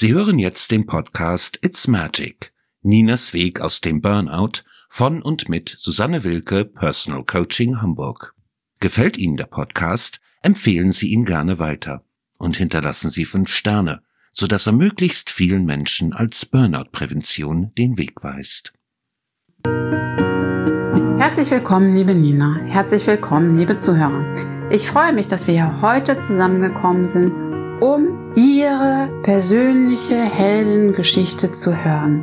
Sie hören jetzt den Podcast It's Magic. Ninas Weg aus dem Burnout von und mit Susanne Wilke, Personal Coaching Hamburg. Gefällt Ihnen der Podcast? Empfehlen Sie ihn gerne weiter und hinterlassen Sie fünf Sterne, sodass er möglichst vielen Menschen als Burnout-Prävention den Weg weist. Herzlich willkommen, liebe Nina. Herzlich willkommen, liebe Zuhörer. Ich freue mich, dass wir hier heute zusammengekommen sind, um Ihre persönliche Heldengeschichte zu hören.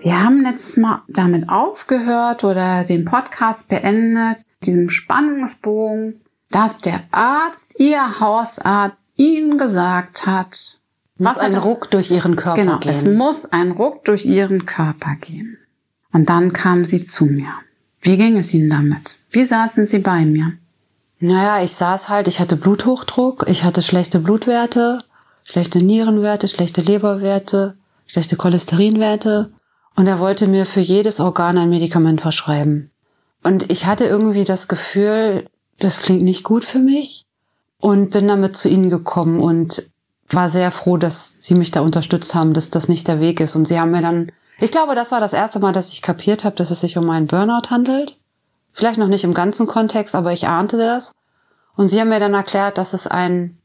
Wir haben letztes Mal damit aufgehört oder den Podcast beendet, diesem Spannungsbogen, dass der Arzt, Ihr Hausarzt, Ihnen gesagt hat, was ein Ruck durch Ihren Körper genau, gehen. es muss ein Ruck durch Ihren Körper gehen. Und dann kam sie zu mir. Wie ging es Ihnen damit? Wie saßen Sie bei mir? Naja, ich saß halt, ich hatte Bluthochdruck, ich hatte schlechte Blutwerte, schlechte Nierenwerte, schlechte Leberwerte, schlechte Cholesterinwerte. Und er wollte mir für jedes Organ ein Medikament verschreiben. Und ich hatte irgendwie das Gefühl, das klingt nicht gut für mich. Und bin damit zu ihnen gekommen und war sehr froh, dass sie mich da unterstützt haben, dass das nicht der Weg ist. Und sie haben mir dann, ich glaube, das war das erste Mal, dass ich kapiert habe, dass es sich um einen Burnout handelt. Vielleicht noch nicht im ganzen Kontext, aber ich ahnte das. Und sie haben mir dann erklärt, dass es ein,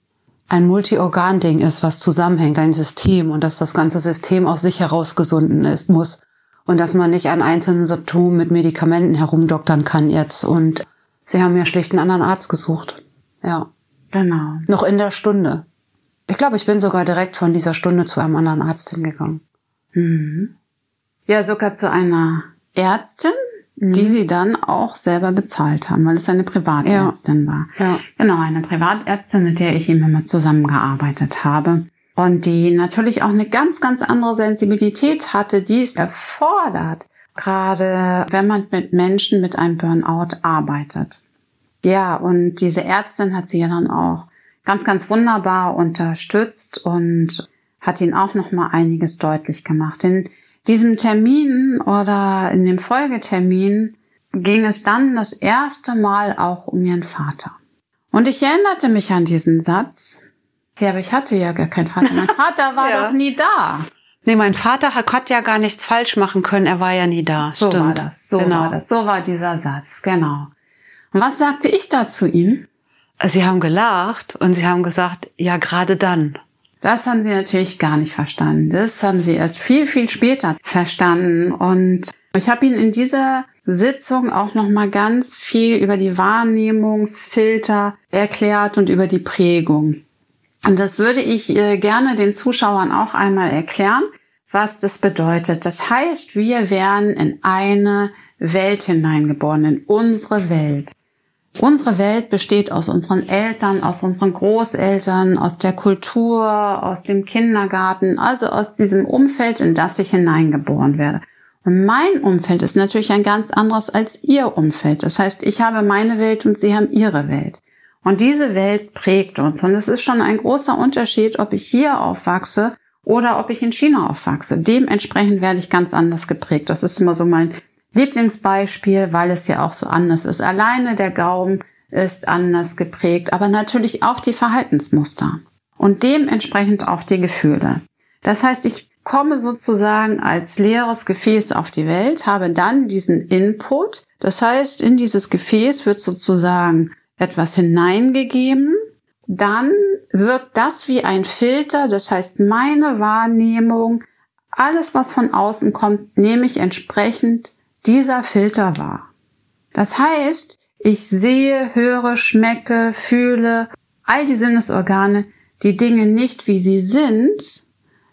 ein Multi-Organ-Ding ist, was zusammenhängt, ein System und dass das ganze System aus sich heraus gesunden ist, muss. Und dass man nicht an einzelnen Symptomen mit Medikamenten herumdoktern kann jetzt. Und sie haben mir schlicht einen anderen Arzt gesucht. Ja. Genau. Noch in der Stunde. Ich glaube, ich bin sogar direkt von dieser Stunde zu einem anderen Arzt hingegangen. Mhm. Ja, sogar zu einer Ärztin, Mhm. die sie dann auch selber bezahlt haben, weil es eine Privatärztin war. Ja. Genau, eine Privatärztin, mit der ich immer mal zusammengearbeitet habe. Und die natürlich auch eine ganz, ganz andere Sensibilität hatte, die es erfordert, gerade wenn man mit Menschen mit einem Burnout arbeitet. Ja, und diese Ärztin hat sie ja dann auch ganz, ganz wunderbar unterstützt und hat ihnen auch noch mal einiges deutlich gemacht. In diesem Termin oder in dem Folgetermin ging es dann das erste Mal auch um ihren Vater. Und ich erinnerte mich an diesen Satz. Ja, aber ich hatte ja gar keinen Vater. Mein Vater war Ja. doch nie da. Nee, mein Vater hat, hat ja gar nichts falsch machen können. Er war ja nie da. So Stimmt. war das. So genau. war das. So war dieser Satz. Genau. Und was sagte ich da zu ihm? Sie haben gelacht und sie haben gesagt, ja, gerade dann. Das haben sie natürlich gar nicht verstanden. Das haben sie erst viel, viel später verstanden. Und ich habe ihnen in dieser Sitzung auch noch mal ganz viel über die Wahrnehmungsfilter erklärt und über die Prägung. Und das würde ich äh, gerne den Zuschauern auch einmal erklären, was das bedeutet. Das heißt, wir werden in eine Welt hineingeboren, in unsere Welt. Unsere Welt besteht aus unseren Eltern, aus unseren Großeltern, aus der Kultur, aus dem Kindergarten, also aus diesem Umfeld, in das ich hineingeboren werde. Und mein Umfeld ist natürlich ein ganz anderes als Ihr Umfeld. Das heißt, ich habe meine Welt und Sie haben Ihre Welt. Und diese Welt prägt uns. Und es ist schon ein großer Unterschied, ob ich hier aufwachse oder ob ich in China aufwachse. Dementsprechend werde ich ganz anders geprägt. Das ist immer so mein Lieblingsbeispiel, weil es ja auch so anders ist. Alleine der Gaumen ist anders geprägt, aber natürlich auch die Verhaltensmuster und dementsprechend auch die Gefühle. Das heißt, ich komme sozusagen als leeres Gefäß auf die Welt, habe dann diesen Input. Das heißt, in dieses Gefäß wird sozusagen etwas hineingegeben. Dann wirkt das wie ein Filter. Das heißt, meine Wahrnehmung, alles was von außen kommt, nehme ich entsprechend dieser Filter wahr. Das heißt, ich sehe, höre, schmecke, fühle, all die Sinnesorgane, die Dinge nicht wie sie sind,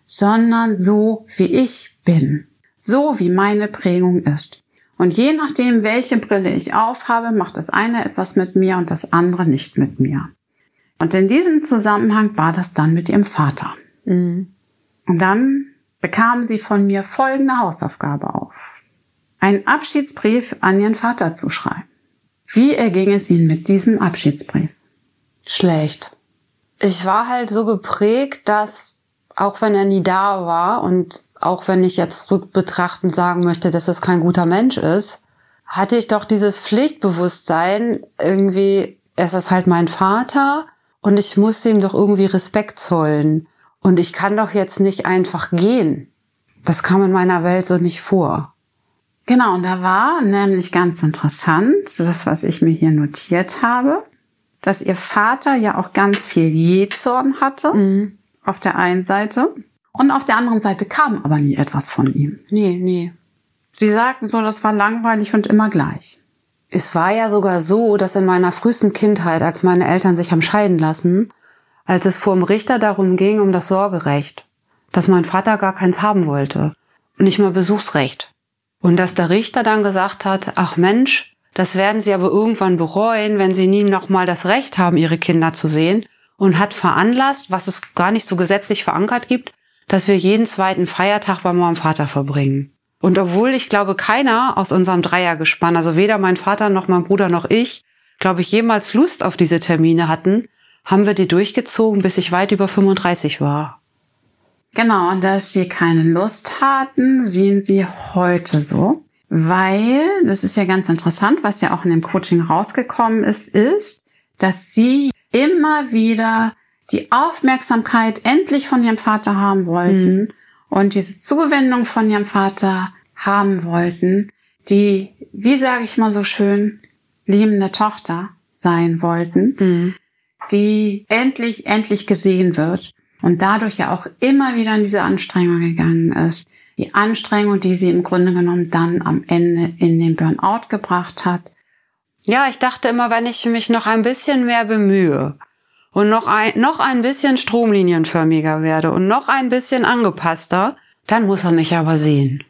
sondern so wie ich bin. So wie meine Prägung ist. Und je nachdem, welche Brille ich aufhabe, macht das eine etwas mit mir und das andere nicht mit mir. Und in diesem Zusammenhang war das dann mit ihrem Vater. Und dann bekam sie von mir folgende Hausaufgabe auf. Einen Abschiedsbrief an ihren Vater zu schreiben. Wie erging es Ihnen mit diesem Abschiedsbrief? Schlecht. Ich war halt so geprägt, dass auch wenn er nie da war und auch wenn ich jetzt rückbetrachtend sagen möchte, dass es kein guter Mensch ist, hatte ich doch dieses Pflichtbewusstsein irgendwie, es ist halt mein Vater und ich muss ihm doch irgendwie Respekt zollen. Und ich kann doch jetzt nicht einfach gehen. Das kam in meiner Welt so nicht vor. Genau, und da war nämlich ganz interessant, das, was ich mir hier notiert habe, dass ihr Vater ja auch ganz viel Jezorn hatte, mhm. auf der einen Seite. Und auf der anderen Seite kam aber nie etwas von ihm. Nee, nee. Sie sagten so, das war langweilig und immer gleich. Es war ja sogar so, dass in meiner frühesten Kindheit, als meine Eltern sich haben scheiden lassen, als es vor dem Richter darum ging, um das Sorgerecht, dass mein Vater gar keins haben wollte und nicht mal Besuchsrecht. Und dass der Richter dann gesagt hat, ach Mensch, das werden Sie aber irgendwann bereuen, wenn Sie nie nochmal das Recht haben, Ihre Kinder zu sehen und hat veranlasst, was es gar nicht so gesetzlich verankert gibt, dass wir jeden zweiten Feiertag bei meinem Vater verbringen. Und obwohl ich glaube, keiner aus unserem Dreiergespann, also weder mein Vater noch mein Bruder noch ich, glaube ich, jemals Lust auf diese Termine hatten, haben wir die durchgezogen, bis ich weit über 35 war. Genau, und dass sie keine Lust hatten, sehen sie heute so. Weil, das ist ja ganz interessant, was ja auch in dem Coaching rausgekommen ist, ist, dass sie immer wieder die Aufmerksamkeit endlich von ihrem Vater haben wollten mhm. und diese Zuwendung von ihrem Vater haben wollten, die, wie sage ich mal so schön, liebende Tochter sein wollten, mhm. die endlich, endlich gesehen wird und dadurch ja auch immer wieder in diese Anstrengung gegangen ist. Die Anstrengung, die sie im Grunde genommen dann am Ende in den Burnout gebracht hat. Ja, ich dachte immer, wenn ich mich noch ein bisschen mehr bemühe und noch ein, noch ein bisschen stromlinienförmiger werde und noch ein bisschen angepasster, dann muss er mich aber sehen.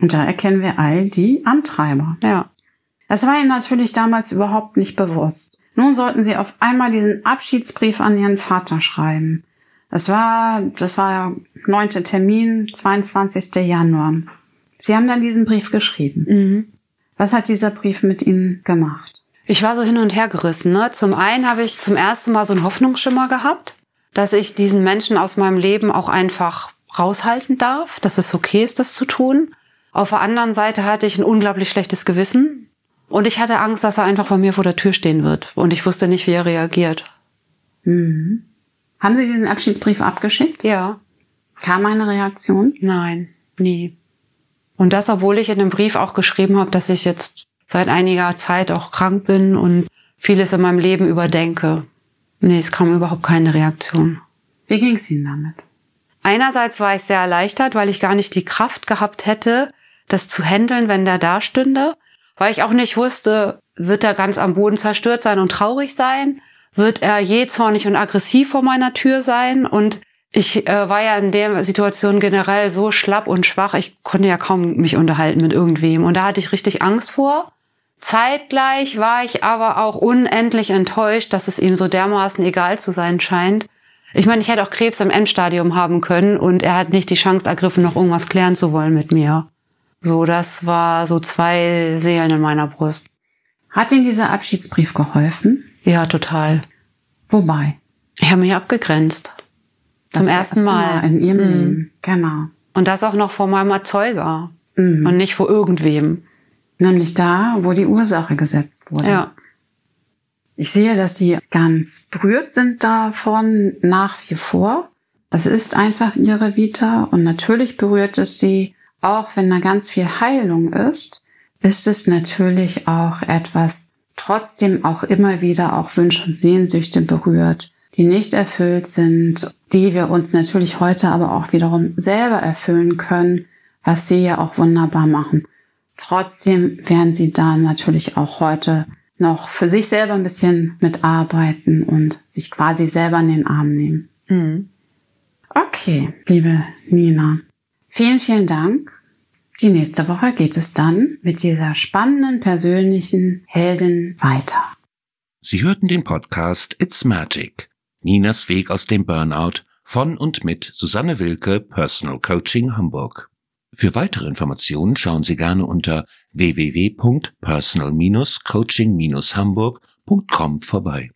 Und da erkennen wir all die Antreiber. Ja. Das war ihnen natürlich damals überhaupt nicht bewusst. Nun sollten sie auf einmal diesen Abschiedsbrief an ihren Vater schreiben. Das war, das war neunte Termin, 22. Januar. Sie haben dann diesen Brief geschrieben. Mhm. Was hat dieser Brief mit Ihnen gemacht? Ich war so hin und her gerissen. Ne? Zum einen habe ich zum ersten Mal so einen Hoffnungsschimmer gehabt, dass ich diesen Menschen aus meinem Leben auch einfach raushalten darf, dass es okay ist, das zu tun. Auf der anderen Seite hatte ich ein unglaublich schlechtes Gewissen und ich hatte Angst, dass er einfach bei mir vor der Tür stehen wird und ich wusste nicht, wie er reagiert. Mhm. Haben Sie diesen Abschiedsbrief abgeschickt? Ja. Kam eine Reaktion? Nein, nie. Und das, obwohl ich in dem Brief auch geschrieben habe, dass ich jetzt seit einiger Zeit auch krank bin und vieles in meinem Leben überdenke. Nee, es kam überhaupt keine Reaktion. Wie ging es Ihnen damit? Einerseits war ich sehr erleichtert, weil ich gar nicht die Kraft gehabt hätte, das zu handeln, wenn der da stünde, weil ich auch nicht wusste, wird er ganz am Boden zerstört sein und traurig sein? Wird er jähzornig und aggressiv vor meiner Tür sein? Und ich äh, war ja in der Situation generell so schlapp und schwach, ich konnte ja kaum mich unterhalten mit irgendwem. Und da hatte ich richtig Angst vor. Zeitgleich war ich aber auch unendlich enttäuscht, dass es ihm so dermaßen egal zu sein scheint. Ich meine, ich hätte auch Krebs im Endstadium haben können und er hat nicht die Chance ergriffen, noch irgendwas klären zu wollen mit mir. So, das war so zwei Seelen in meiner Brust. Hat Ihnen dieser Abschiedsbrief geholfen? Ja, total. Wobei? Ich habe mich abgegrenzt. Zum das ersten Mal. Mal. in Ihrem mhm. Leben. Genau. Und das auch noch vor meinem Erzeuger. Mhm. Und nicht vor irgendwem. Nämlich da, wo die Ursache gesetzt wurde. Ja. Ich sehe, dass Sie ganz berührt sind davon nach wie vor. Es ist einfach Ihre Vita und natürlich berührt es Sie, auch wenn da ganz viel Heilung ist, ist es natürlich auch etwas, trotzdem auch immer wieder auch Wünsche und Sehnsüchte berührt, die nicht erfüllt sind, die wir uns natürlich heute aber auch wiederum selber erfüllen können, was Sie ja auch wunderbar machen. Trotzdem werden sie da natürlich auch heute noch für sich selber ein bisschen mitarbeiten und sich quasi selber in den Arm nehmen. Mhm. Okay, liebe Nina. Vielen, vielen Dank. Die nächste Woche geht es dann mit dieser spannenden persönlichen Heldin weiter. Sie hörten den Podcast It's Magic. Ninas Weg aus dem Burnout von und mit Susanne Wilke, Personal Coaching Hamburg. Für weitere Informationen schauen Sie gerne unter www.personal-coaching-hamburg.com vorbei.